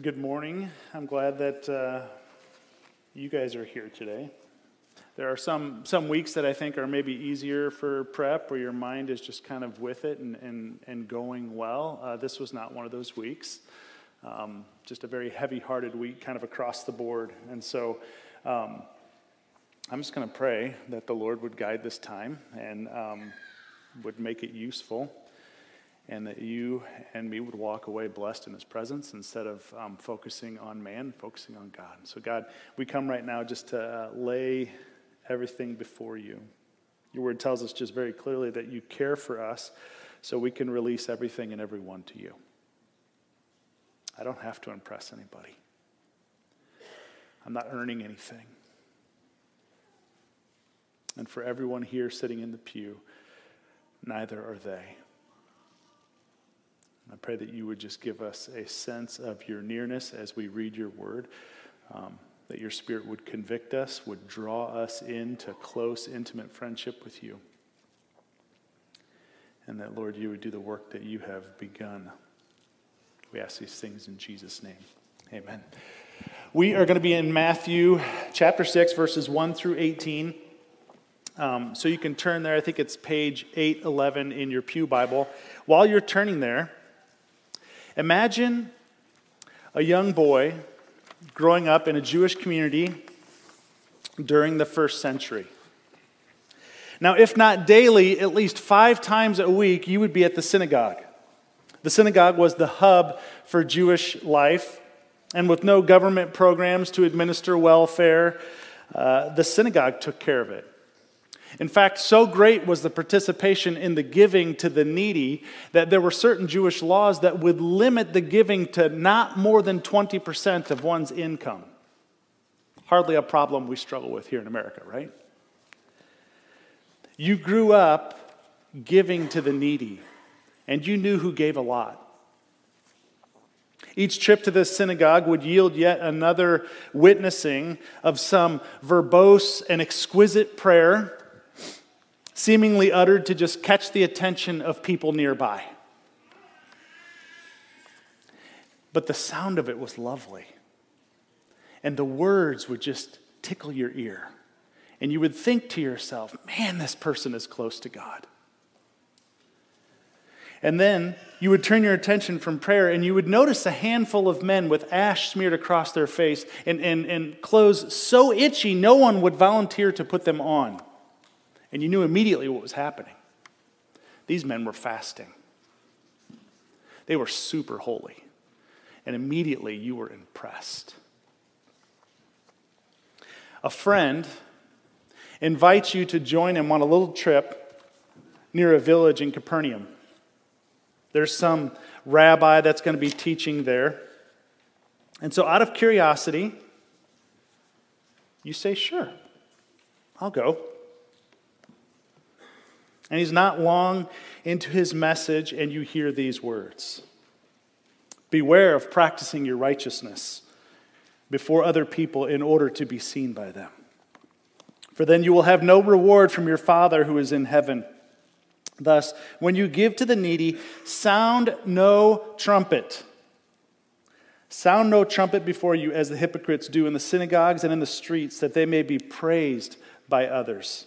Good morning. I'm glad that uh, you guys are here today. There are some, some weeks that I think are maybe easier for prep where your mind is just kind of with it and, and, and going well. Uh, this was not one of those weeks. Um, just a very heavy hearted week, kind of across the board. And so um, I'm just going to pray that the Lord would guide this time and um, would make it useful and that you and me would walk away blessed in his presence instead of um, focusing on man, focusing on God. So, God, we come right now just to uh, lay everything before you. Your word tells us just very clearly that you care for us so we can release everything and everyone to you. I don't have to impress anybody, I'm not earning anything. And for everyone here sitting in the pew, neither are they. I pray that you would just give us a sense of your nearness as we read your word, um, that your spirit would convict us, would draw us into close, intimate friendship with you. And that, Lord, you would do the work that you have begun. We ask these things in Jesus' name. Amen. We are going to be in Matthew chapter 6, verses 1 through 18. Um, so you can turn there. I think it's page 811 in your Pew Bible. While you're turning there, Imagine a young boy growing up in a Jewish community during the first century. Now, if not daily, at least five times a week, you would be at the synagogue. The synagogue was the hub for Jewish life, and with no government programs to administer welfare, uh, the synagogue took care of it. In fact, so great was the participation in the giving to the needy that there were certain Jewish laws that would limit the giving to not more than 20% of one's income. Hardly a problem we struggle with here in America, right? You grew up giving to the needy, and you knew who gave a lot. Each trip to the synagogue would yield yet another witnessing of some verbose and exquisite prayer seemingly uttered to just catch the attention of people nearby. But the sound of it was lovely. And the words would just tickle your ear. And you would think to yourself, man, this person is close to God. And then you would turn your attention from prayer and you would notice a handful of men with ash smeared across their face and, and, and clothes so itchy no one would volunteer to put them on and you knew immediately what was happening. These men were fasting, they were super holy, and immediately you were impressed. A friend invites you to join him on a little trip near a village in Capernaum. There's some rabbi that's going to be teaching there. And so, out of curiosity, you say, Sure, I'll go. And he's not long into his message, and you hear these words Beware of practicing your righteousness before other people in order to be seen by them. For then you will have no reward from your Father who is in heaven. Thus, when you give to the needy, sound no trumpet. Sound no trumpet before you, as the hypocrites do in the synagogues and in the streets, that they may be praised by others.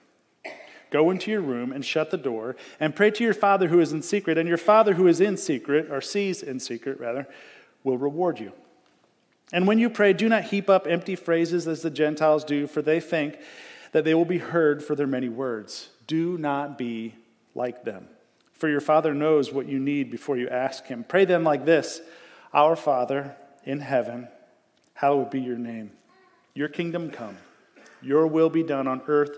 Go into your room and shut the door and pray to your Father who is in secret, and your Father who is in secret, or sees in secret, rather, will reward you. And when you pray, do not heap up empty phrases as the Gentiles do, for they think that they will be heard for their many words. Do not be like them, for your Father knows what you need before you ask Him. Pray then like this Our Father in heaven, hallowed be your name. Your kingdom come, your will be done on earth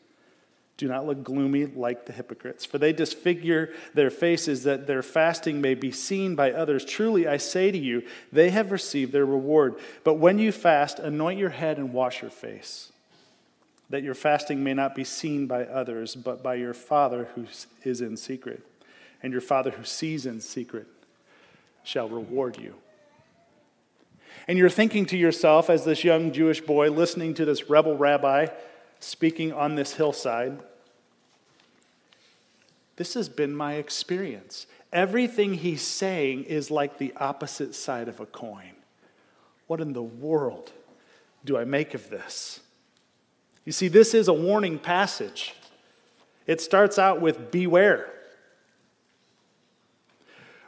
do not look gloomy like the hypocrites, for they disfigure their faces that their fasting may be seen by others. Truly, I say to you, they have received their reward. But when you fast, anoint your head and wash your face, that your fasting may not be seen by others, but by your Father who is in secret. And your Father who sees in secret shall reward you. And you're thinking to yourself, as this young Jewish boy listening to this rebel rabbi speaking on this hillside, this has been my experience. Everything he's saying is like the opposite side of a coin. What in the world do I make of this? You see, this is a warning passage. It starts out with beware.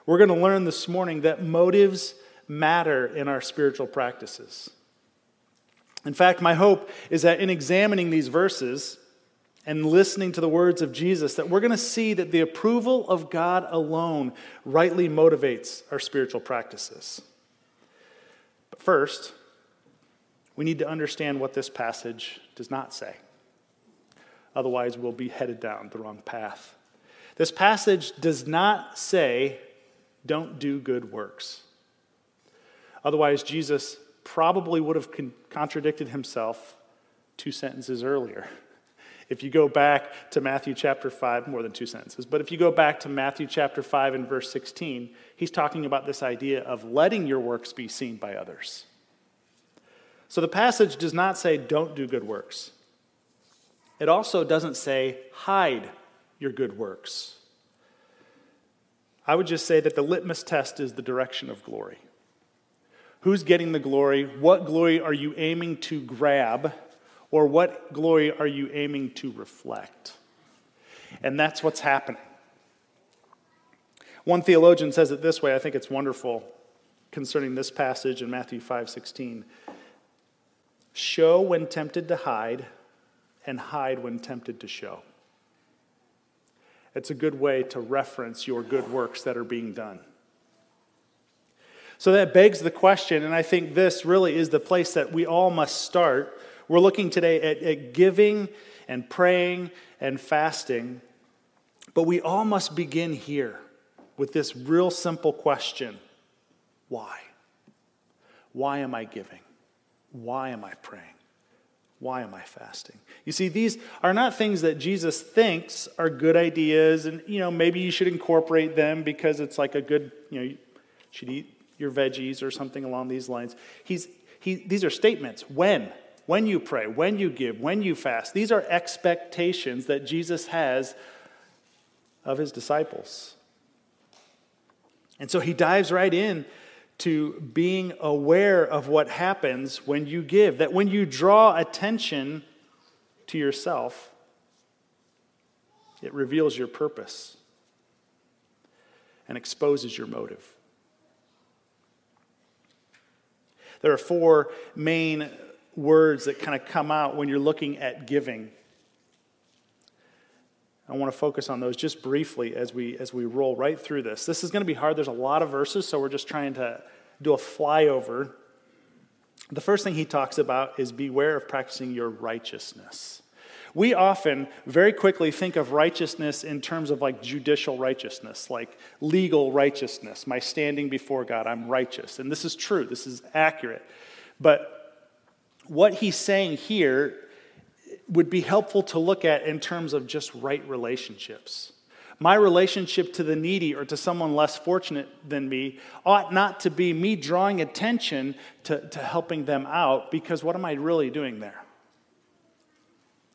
We're going to learn this morning that motives matter in our spiritual practices. In fact, my hope is that in examining these verses, and listening to the words of Jesus that we're going to see that the approval of God alone rightly motivates our spiritual practices. But first, we need to understand what this passage does not say. Otherwise, we'll be headed down the wrong path. This passage does not say, don't do good works. Otherwise, Jesus probably would have contradicted himself two sentences earlier. If you go back to Matthew chapter 5, more than two sentences, but if you go back to Matthew chapter 5 and verse 16, he's talking about this idea of letting your works be seen by others. So the passage does not say, don't do good works. It also doesn't say, hide your good works. I would just say that the litmus test is the direction of glory. Who's getting the glory? What glory are you aiming to grab? Or what glory are you aiming to reflect? And that's what's happening. One theologian says it this way, I think it's wonderful concerning this passage in Matthew 5:16. Show when tempted to hide and hide when tempted to show. It's a good way to reference your good works that are being done. So that begs the question, and I think this really is the place that we all must start we're looking today at, at giving and praying and fasting, but we all must begin here with this real simple question why? Why am I giving? Why am I praying? Why am I fasting? You see, these are not things that Jesus thinks are good ideas, and you know, maybe you should incorporate them because it's like a good, you know, you should eat your veggies or something along these lines. He's, he, these are statements. When? When you pray, when you give, when you fast. These are expectations that Jesus has of his disciples. And so he dives right in to being aware of what happens when you give, that when you draw attention to yourself, it reveals your purpose and exposes your motive. There are four main words that kind of come out when you're looking at giving. I want to focus on those just briefly as we as we roll right through this. This is going to be hard. There's a lot of verses, so we're just trying to do a flyover. The first thing he talks about is beware of practicing your righteousness. We often very quickly think of righteousness in terms of like judicial righteousness, like legal righteousness, my standing before God, I'm righteous. And this is true, this is accurate. But what he's saying here would be helpful to look at in terms of just right relationships. My relationship to the needy or to someone less fortunate than me ought not to be me drawing attention to, to helping them out because what am I really doing there?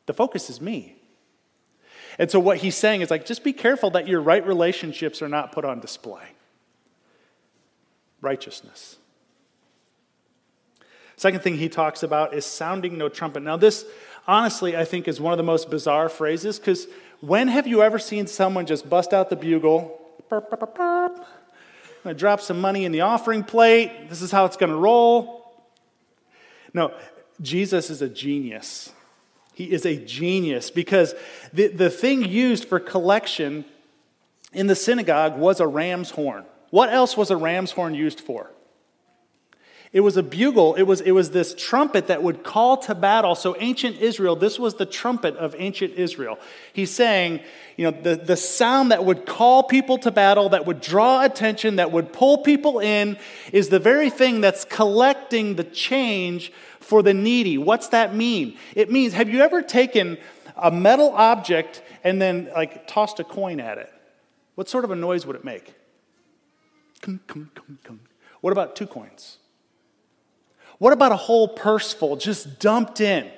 The focus is me. And so what he's saying is like, just be careful that your right relationships are not put on display. Righteousness. Second thing he talks about is sounding no trumpet. Now, this honestly, I think, is one of the most bizarre phrases because when have you ever seen someone just bust out the bugle? Burp, burp, burp, I'm drop some money in the offering plate. This is how it's going to roll. No, Jesus is a genius He is a genius because the, the thing used for collection in the synagogue was a ram's horn. What else was a ram's horn used for? It was a bugle. It was, it was this trumpet that would call to battle. So, ancient Israel, this was the trumpet of ancient Israel. He's saying, you know, the, the sound that would call people to battle, that would draw attention, that would pull people in, is the very thing that's collecting the change for the needy. What's that mean? It means, have you ever taken a metal object and then, like, tossed a coin at it? What sort of a noise would it make? What about two coins? What about a whole purse full just dumped in?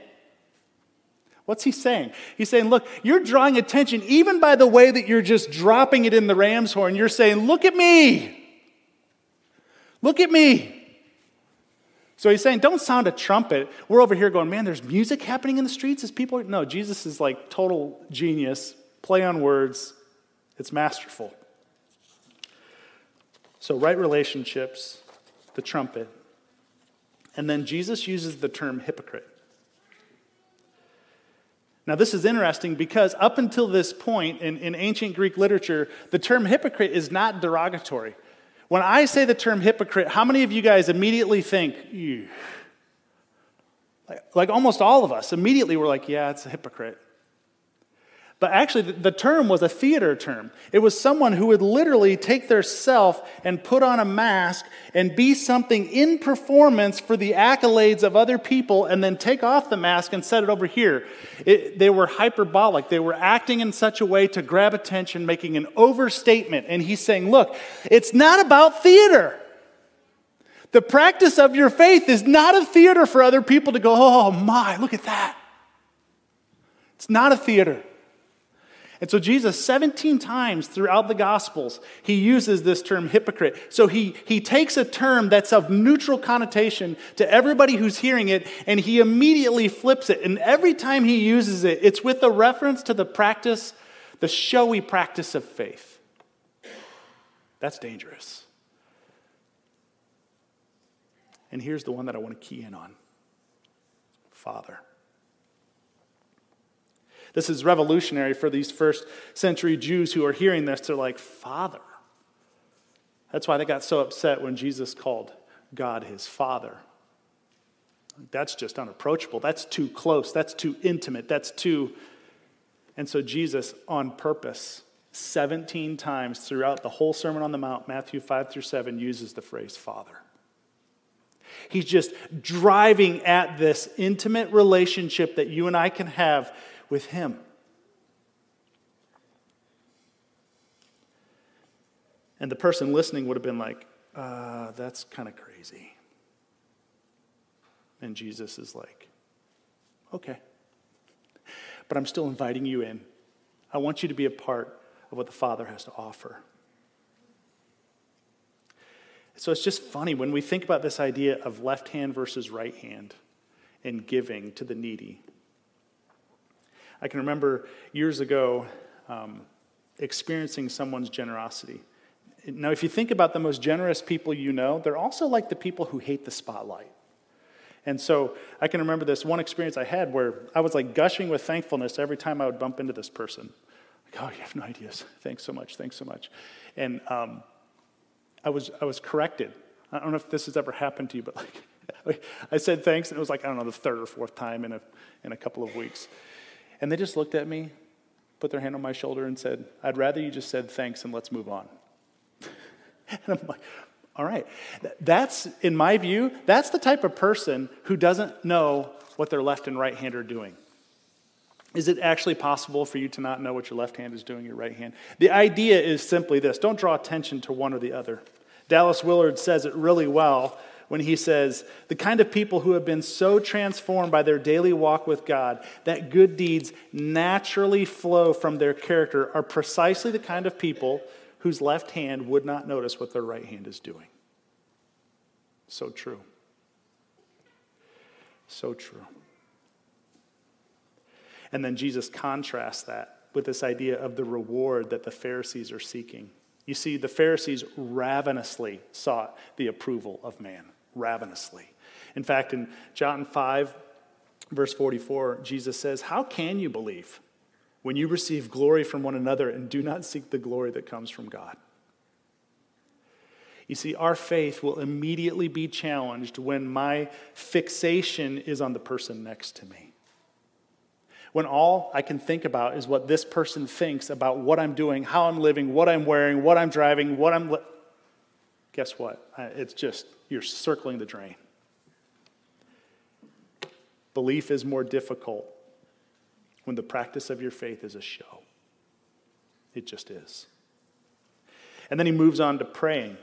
What's he saying? He's saying, look, you're drawing attention even by the way that you're just dropping it in the ram's horn. You're saying, look at me. Look at me. So he's saying, don't sound a trumpet. We're over here going, man, there's music happening in the streets as people. No, Jesus is like total genius, play on words. It's masterful. So, right relationships, the trumpet, and then Jesus uses the term hypocrite. Now, this is interesting because up until this point in, in ancient Greek literature, the term hypocrite is not derogatory. When I say the term hypocrite, how many of you guys immediately think, like, like almost all of us, immediately we're like, yeah, it's a hypocrite. But actually, the term was a theater term. It was someone who would literally take their self and put on a mask and be something in performance for the accolades of other people and then take off the mask and set it over here. It, they were hyperbolic. They were acting in such a way to grab attention, making an overstatement. And he's saying, look, it's not about theater. The practice of your faith is not a theater for other people to go, oh my, look at that. It's not a theater. And so Jesus, 17 times throughout the Gospels, he uses this term hypocrite. So he, he takes a term that's of neutral connotation to everybody who's hearing it, and he immediately flips it. And every time he uses it, it's with a reference to the practice, the showy practice of faith. That's dangerous. And here's the one that I want to key in on Father. This is revolutionary for these first century Jews who are hearing this. They're like, Father. That's why they got so upset when Jesus called God his Father. That's just unapproachable. That's too close. That's too intimate. That's too. And so Jesus, on purpose, 17 times throughout the whole Sermon on the Mount, Matthew 5 through 7, uses the phrase Father. He's just driving at this intimate relationship that you and I can have with Him. And the person listening would have been like, uh, that's kind of crazy. And Jesus is like, okay. But I'm still inviting you in. I want you to be a part of what the Father has to offer. So it's just funny when we think about this idea of left hand versus right hand and giving to the needy. I can remember years ago um, experiencing someone's generosity. Now, if you think about the most generous people you know, they're also like the people who hate the spotlight. And so I can remember this one experience I had where I was like gushing with thankfulness every time I would bump into this person. Like, oh, you have no ideas. Thanks so much. Thanks so much. And um, I, was, I was corrected. I don't know if this has ever happened to you, but like I said thanks, and it was like, I don't know, the third or fourth time in a, in a couple of weeks. And they just looked at me, put their hand on my shoulder, and said, I'd rather you just said thanks and let's move on. and I'm like, all right. That's, in my view, that's the type of person who doesn't know what their left and right hand are doing. Is it actually possible for you to not know what your left hand is doing, your right hand? The idea is simply this don't draw attention to one or the other. Dallas Willard says it really well when he says, The kind of people who have been so transformed by their daily walk with God that good deeds naturally flow from their character are precisely the kind of people whose left hand would not notice what their right hand is doing. So true. So true. And then Jesus contrasts that with this idea of the reward that the Pharisees are seeking. You see, the Pharisees ravenously sought the approval of man ravenously. In fact, in John 5, Verse 44, Jesus says, How can you believe when you receive glory from one another and do not seek the glory that comes from God? You see, our faith will immediately be challenged when my fixation is on the person next to me. When all I can think about is what this person thinks about what I'm doing, how I'm living, what I'm wearing, what I'm driving, what I'm. Li- Guess what? It's just, you're circling the drain. Belief is more difficult when the practice of your faith is a show. It just is. And then he moves on to praying.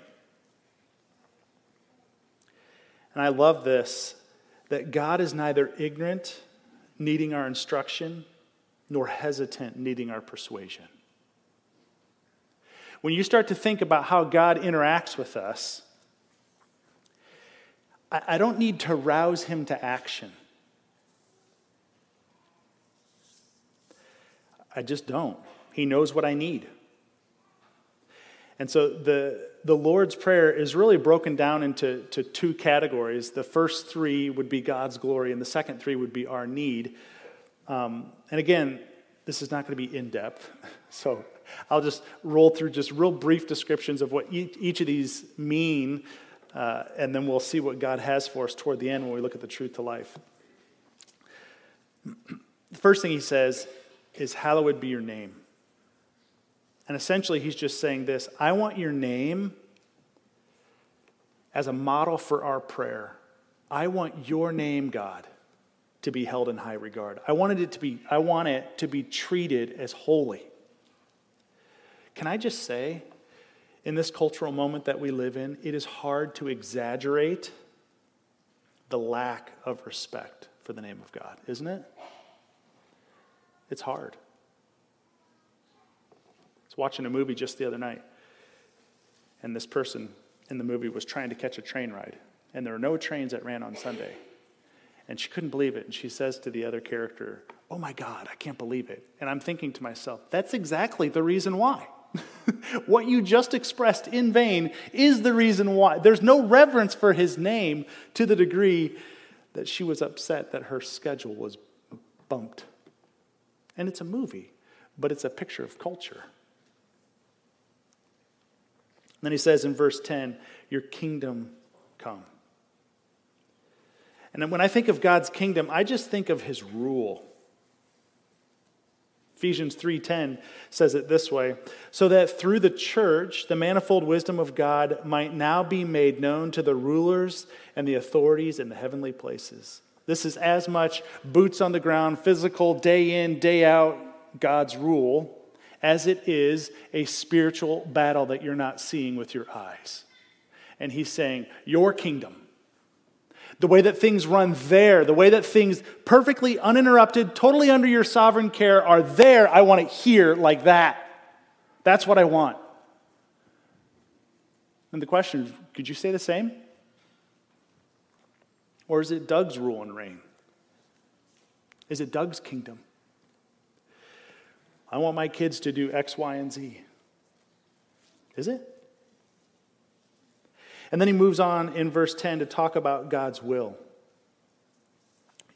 And I love this that God is neither ignorant, needing our instruction, nor hesitant, needing our persuasion. When you start to think about how God interacts with us, I don't need to rouse him to action. I just don't. He knows what I need. And so the, the Lord's Prayer is really broken down into to two categories. The first three would be God's glory, and the second three would be our need. Um, and again, this is not going to be in depth, so I'll just roll through just real brief descriptions of what each, each of these mean, uh, and then we'll see what God has for us toward the end when we look at the truth to life. The first thing he says is, Hallowed be your name. And essentially, he's just saying this I want your name as a model for our prayer. I want your name, God, to be held in high regard. I wanted it to be, I want it to be treated as holy. Can I just say, in this cultural moment that we live in, it is hard to exaggerate the lack of respect for the name of God, isn't it? It's hard I was watching a movie just the other night, and this person in the movie was trying to catch a train ride, and there were no trains that ran on Sunday. And she couldn't believe it. And she says to the other character, Oh my God, I can't believe it. And I'm thinking to myself, that's exactly the reason why. what you just expressed in vain is the reason why. There's no reverence for his name to the degree that she was upset that her schedule was bumped. And it's a movie, but it's a picture of culture. Then he says in verse 10, Your kingdom come. And when I think of God's kingdom, I just think of his rule. Ephesians 3:10 says it this way, so that through the church the manifold wisdom of God might now be made known to the rulers and the authorities in the heavenly places. This is as much boots on the ground, physical, day in, day out God's rule as it is a spiritual battle that you're not seeing with your eyes. And he's saying, Your kingdom, the way that things run there, the way that things perfectly uninterrupted, totally under your sovereign care are there, I want it here like that. That's what I want. And the question is could you say the same? Or is it Doug's rule and reign? Is it Doug's kingdom? I want my kids to do X, Y, and Z. Is it? And then he moves on in verse 10 to talk about God's will.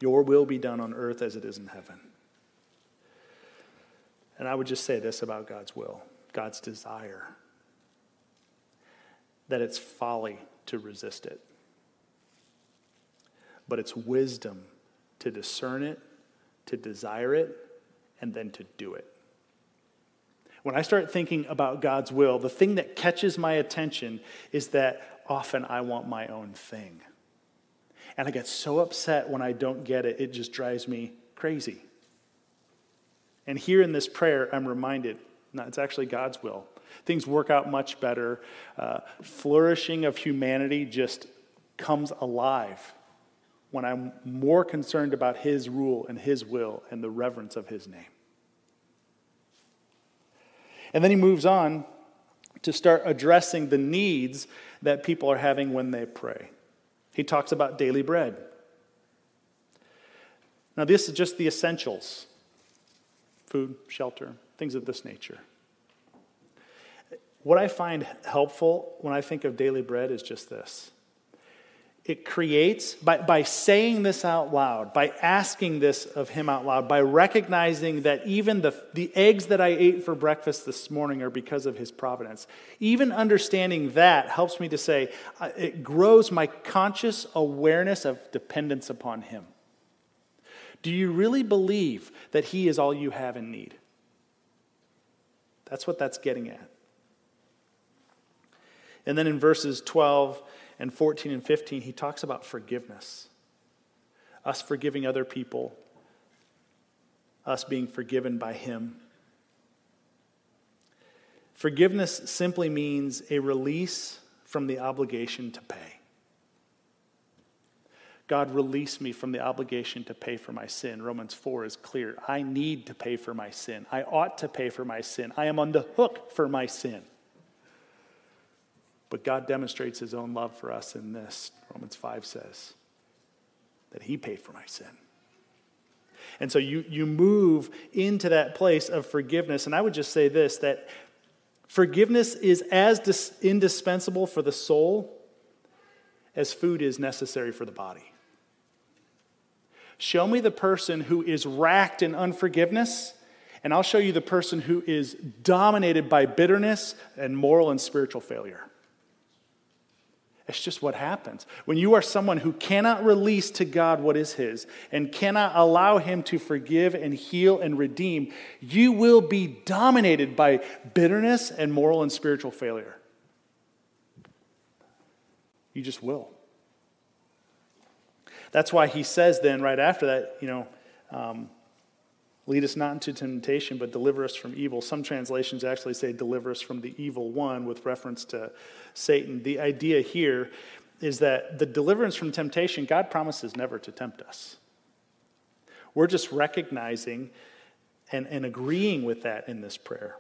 Your will be done on earth as it is in heaven. And I would just say this about God's will God's desire that it's folly to resist it, but it's wisdom to discern it, to desire it, and then to do it. When I start thinking about God's will, the thing that catches my attention is that often I want my own thing. And I get so upset when I don't get it, it just drives me crazy. And here in this prayer, I'm reminded no, it's actually God's will. Things work out much better. Uh, flourishing of humanity just comes alive when I'm more concerned about His rule and His will and the reverence of His name. And then he moves on to start addressing the needs that people are having when they pray. He talks about daily bread. Now, this is just the essentials food, shelter, things of this nature. What I find helpful when I think of daily bread is just this it creates by, by saying this out loud, by asking this of him out loud, by recognizing that even the, the eggs that I ate for breakfast this morning are because of his providence. Even understanding that helps me to say, uh, it grows my conscious awareness of dependence upon him. Do you really believe that he is all you have in need? That's what that's getting at. And then in verses 12 and 14 and 15, he talks about forgiveness. Us forgiving other people, us being forgiven by him. Forgiveness simply means a release from the obligation to pay. God, release me from the obligation to pay for my sin. Romans 4 is clear. I need to pay for my sin. I ought to pay for my sin. I am on the hook for my sin. But God demonstrates his own love for us in this. Romans 5 says that he paid for my sin. And so you, you move into that place of forgiveness. And I would just say this that forgiveness is as dis- indispensable for the soul as food is necessary for the body. Show me the person who is racked in unforgiveness, and I'll show you the person who is dominated by bitterness and moral and spiritual failure. It's just what happens. When you are someone who cannot release to God what is His and cannot allow Him to forgive and heal and redeem, you will be dominated by bitterness and moral and spiritual failure. You just will. That's why He says then, right after that, you know, um, Lead us not into temptation, but deliver us from evil. Some translations actually say deliver us from the evil one with reference to Satan. The idea here is that the deliverance from temptation, God promises never to tempt us. We're just recognizing and, and agreeing with that in this prayer.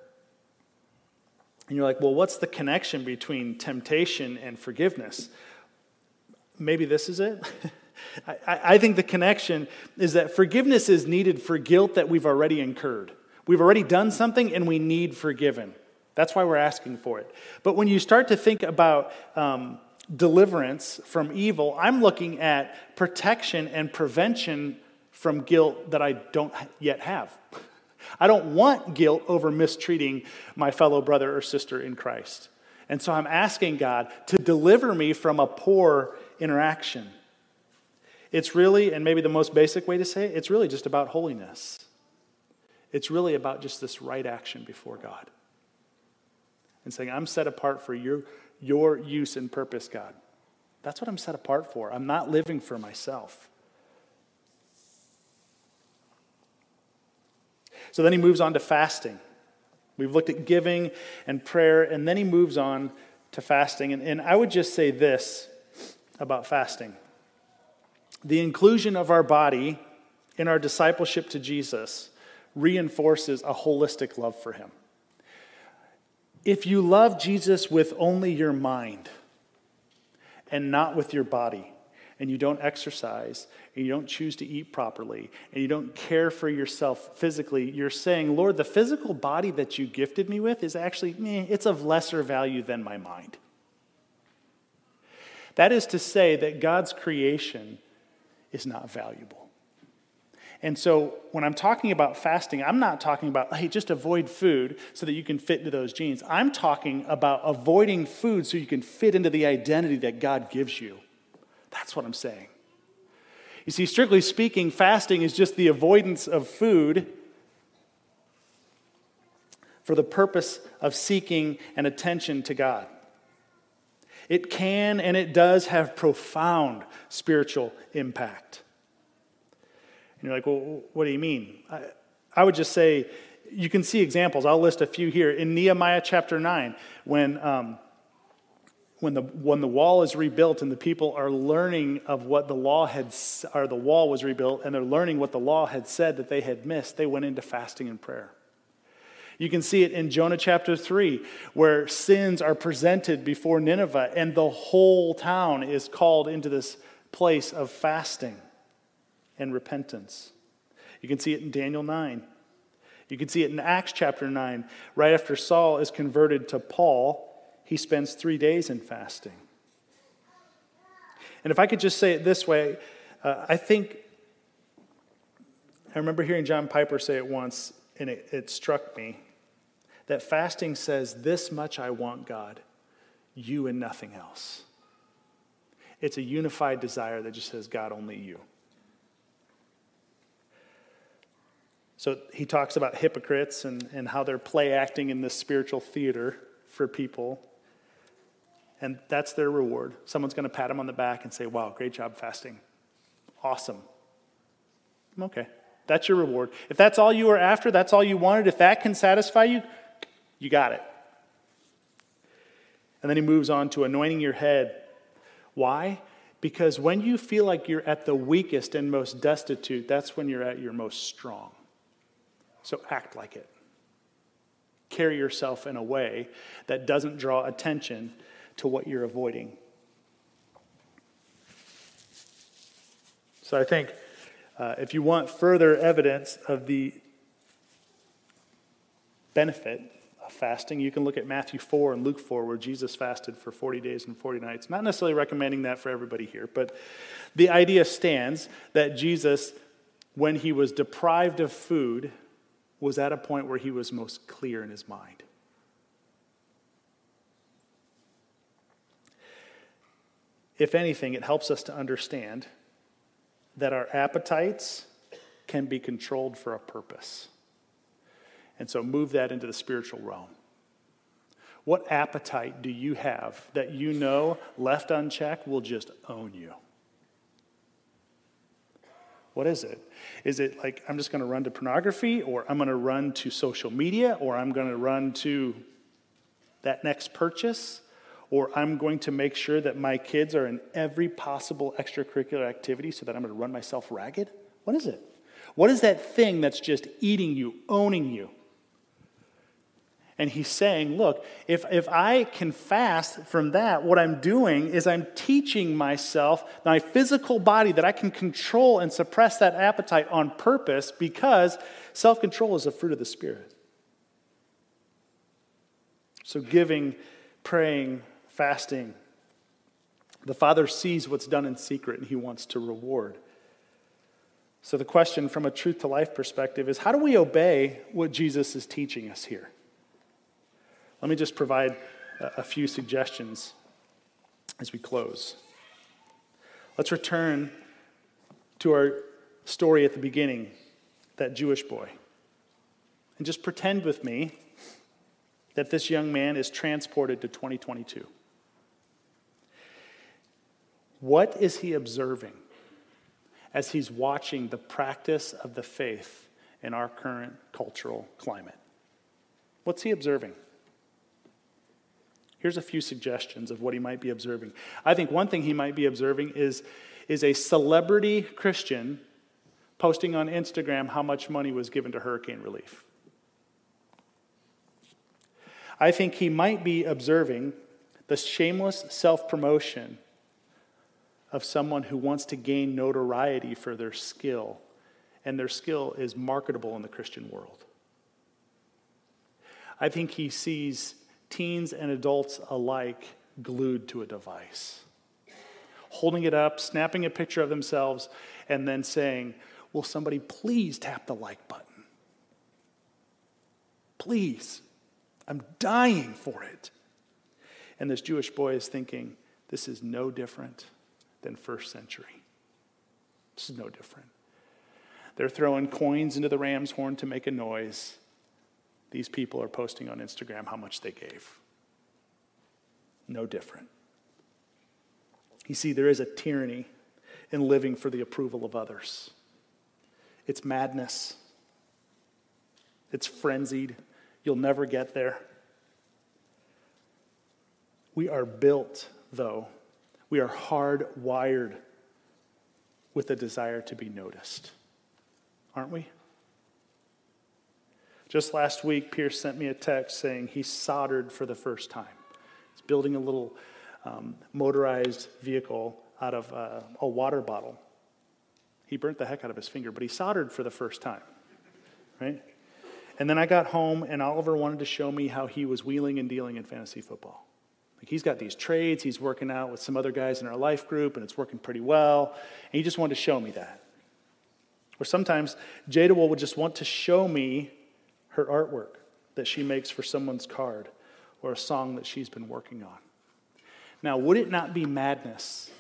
And you're like, well, what's the connection between temptation and forgiveness? Maybe this is it. I, I think the connection is that forgiveness is needed for guilt that we've already incurred. We've already done something and we need forgiven. That's why we're asking for it. But when you start to think about um, deliverance from evil, I'm looking at protection and prevention from guilt that I don't yet have. I don't want guilt over mistreating my fellow brother or sister in Christ. And so I'm asking God to deliver me from a poor interaction. It's really, and maybe the most basic way to say it, it's really just about holiness. It's really about just this right action before God. And saying, I'm set apart for your, your use and purpose, God. That's what I'm set apart for. I'm not living for myself. So then he moves on to fasting. We've looked at giving and prayer, and then he moves on to fasting. And, and I would just say this about fasting the inclusion of our body in our discipleship to Jesus reinforces a holistic love for him. If you love Jesus with only your mind and not with your body, and you don't exercise, and you don't choose to eat properly, and you don't care for yourself physically, you're saying, Lord, the physical body that you gifted me with is actually, meh, it's of lesser value than my mind. That is to say that God's creation is not valuable. And so when I'm talking about fasting, I'm not talking about, hey, just avoid food so that you can fit into those jeans. I'm talking about avoiding food so you can fit into the identity that God gives you. That's what I'm saying. You see, strictly speaking, fasting is just the avoidance of food for the purpose of seeking an attention to God. It can and it does have profound spiritual impact. And you're like, well, what do you mean? I, I would just say, you can see examples. I'll list a few here. In Nehemiah chapter 9, when, um, when, the, when the wall is rebuilt and the people are learning of what the law had, or the wall was rebuilt, and they're learning what the law had said that they had missed, they went into fasting and prayer. You can see it in Jonah chapter 3, where sins are presented before Nineveh, and the whole town is called into this place of fasting and repentance. You can see it in Daniel 9. You can see it in Acts chapter 9. Right after Saul is converted to Paul, he spends three days in fasting. And if I could just say it this way, uh, I think, I remember hearing John Piper say it once, and it, it struck me that fasting says, This much I want, God, you and nothing else. It's a unified desire that just says, God, only you. So he talks about hypocrites and, and how they're play acting in this spiritual theater for people. And that's their reward. Someone's going to pat them on the back and say, Wow, great job fasting. Awesome. Okay. That's your reward. If that's all you were after, that's all you wanted, if that can satisfy you, you got it. And then he moves on to anointing your head. Why? Because when you feel like you're at the weakest and most destitute, that's when you're at your most strong. So act like it. Carry yourself in a way that doesn't draw attention to what you're avoiding. So I think uh, if you want further evidence of the benefit fasting, you can look at Matthew 4 and Luke 4, where Jesus fasted for 40 days and 40 nights. Not necessarily recommending that for everybody here, but the idea stands that Jesus, when he was deprived of food, was at a point where he was most clear in his mind. If anything, it helps us to understand that our appetites can be controlled for a purpose. And so move that into the spiritual realm. What appetite do you have that you know, left unchecked, will just own you? What is it? Is it like I'm just going to run to pornography, or I'm going to run to social media, or I'm going to run to that next purchase, or I'm going to make sure that my kids are in every possible extracurricular activity so that I'm going to run myself ragged? What is it? What is that thing that's just eating you, owning you? And he's saying, look, if, if I can fast from that, what I'm doing is I'm teaching myself, my physical body, that I can control and suppress that appetite on purpose because self control is a fruit of the Spirit. So, giving, praying, fasting, the Father sees what's done in secret and he wants to reward. So, the question from a truth to life perspective is how do we obey what Jesus is teaching us here? Let me just provide a few suggestions as we close. Let's return to our story at the beginning, that Jewish boy. And just pretend with me that this young man is transported to 2022. What is he observing as he's watching the practice of the faith in our current cultural climate? What's he observing? Here's a few suggestions of what he might be observing. I think one thing he might be observing is, is a celebrity Christian posting on Instagram how much money was given to hurricane relief. I think he might be observing the shameless self promotion of someone who wants to gain notoriety for their skill, and their skill is marketable in the Christian world. I think he sees teens and adults alike glued to a device, holding it up, snapping a picture of themselves, and then saying, Will somebody please tap the like button? Please. I'm dying for it. And this Jewish boy is thinking, This is no different than first century. This is no different. They're throwing coins into the ram's horn to make a noise these people are posting on Instagram how much they gave. No different. You see, there is a tyranny in living for the approval of others. It's madness, it's frenzied. You'll never get there. We are built, though, we are hardwired with a desire to be noticed, aren't we? Just last week, Pierce sent me a text saying he soldered for the first time. He's building a little um, motorized vehicle out of uh, a water bottle. He burnt the heck out of his finger, but he soldered for the first time, right? And then I got home, and Oliver wanted to show me how he was wheeling and dealing in fantasy football. Like he's got these trades, he's working out with some other guys in our life group, and it's working pretty well. And he just wanted to show me that. Or sometimes Jada will just want to show me her artwork that she makes for someone's card or a song that she's been working on. Now, would it not be madness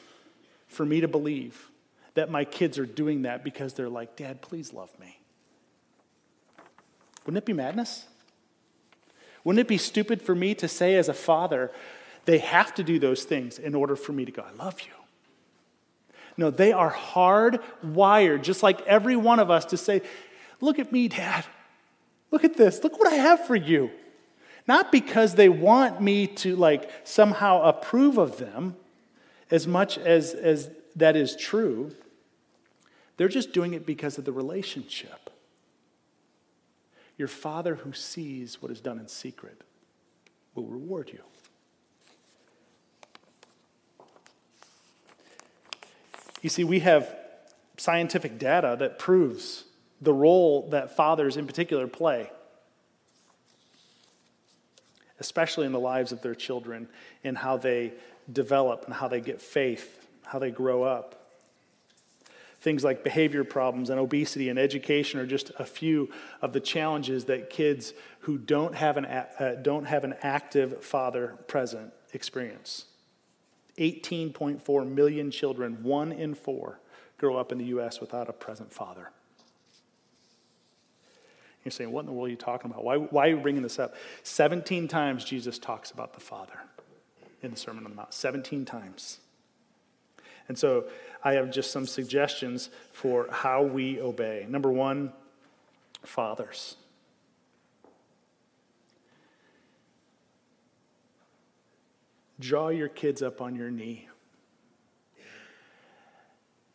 for me to believe that my kids are doing that because they're like, Dad, please love me? Wouldn't it be madness? Wouldn't it be stupid for me to say as a father, they have to do those things in order for me to go, I love you? No, they are hardwired, just like every one of us, to say, Look at me, Dad. Look at this. Look what I have for you. Not because they want me to like somehow approve of them, as much as, as that is true. They're just doing it because of the relationship. Your Father who sees what is done in secret will reward you. You see, we have scientific data that proves the role that fathers in particular play, especially in the lives of their children, in how they develop and how they get faith, how they grow up. Things like behavior problems and obesity and education are just a few of the challenges that kids who don't have an, uh, don't have an active father present experience. 18.4 million children, one in four, grow up in the U.S. without a present father. You're saying, what in the world are you talking about? Why, why are you bringing this up? 17 times Jesus talks about the Father in the Sermon on the Mount. 17 times. And so I have just some suggestions for how we obey. Number one, fathers. Draw your kids up on your knee.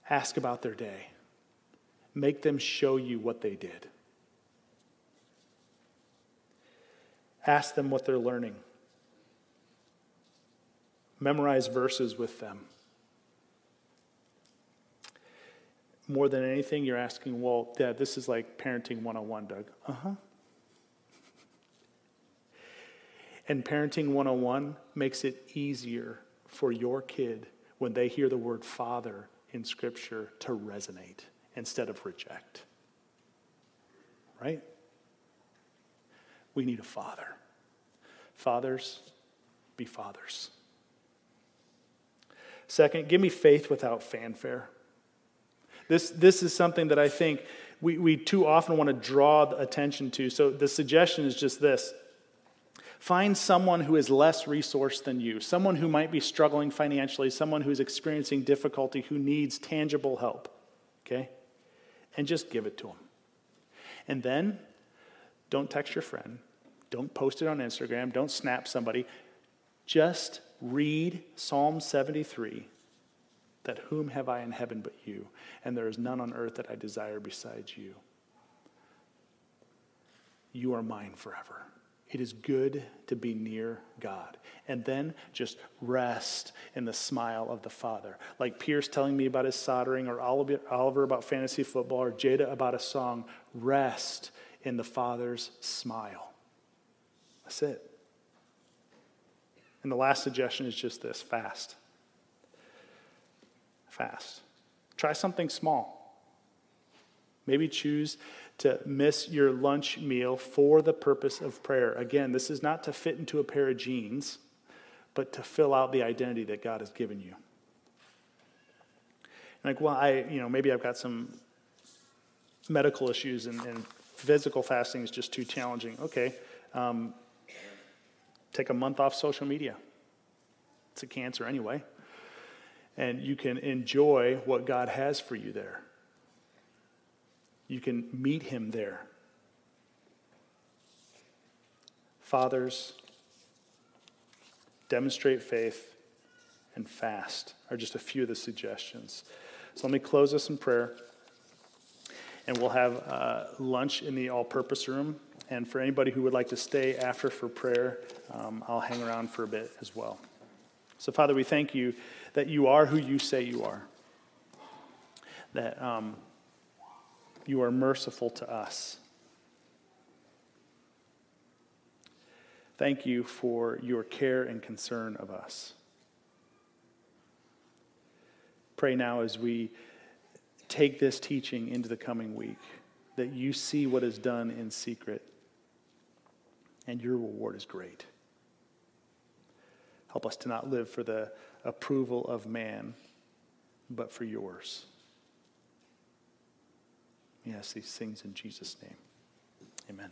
Ask about their day. Make them show you what they did. Ask them what they're learning. Memorize verses with them. more than anything, you're asking, well, Dad, this is like parenting 101, Doug. Uh huh. And parenting 101 makes it easier for your kid when they hear the word father in Scripture to resonate instead of reject. Right? We need a father. Fathers, be fathers. Second, give me faith without fanfare. This, this is something that I think we, we too often want to draw attention to. So the suggestion is just this find someone who is less resourced than you, someone who might be struggling financially, someone who's experiencing difficulty, who needs tangible help, okay? And just give it to them. And then don't text your friend, don't post it on Instagram, don't snap somebody. Just read Psalm 73 that whom have I in heaven but you? And there is none on earth that I desire besides you. You are mine forever. It is good to be near God. And then just rest in the smile of the Father. Like Pierce telling me about his soldering, or Oliver about fantasy football, or Jada about a song. Rest in the Father's smile. That's it. And the last suggestion is just this fast fast. Try something small. Maybe choose to miss your lunch meal for the purpose of prayer. Again, this is not to fit into a pair of jeans, but to fill out the identity that God has given you. Like, well, I, you know, maybe I've got some medical issues and, and physical fasting is just too challenging. Okay, um, take a month off social media. It's a cancer anyway and you can enjoy what God has for you there. You can meet Him there. Fathers, demonstrate faith and fast are just a few of the suggestions. So let me close this in prayer. And we'll have uh, lunch in the all purpose room. And for anybody who would like to stay after for prayer, um, I'll hang around for a bit as well. So, Father, we thank you that you are who you say you are, that um, you are merciful to us. Thank you for your care and concern of us. Pray now as we take this teaching into the coming week that you see what is done in secret and your reward is great. Help us to not live for the approval of man, but for yours. We ask these things in Jesus' name. Amen.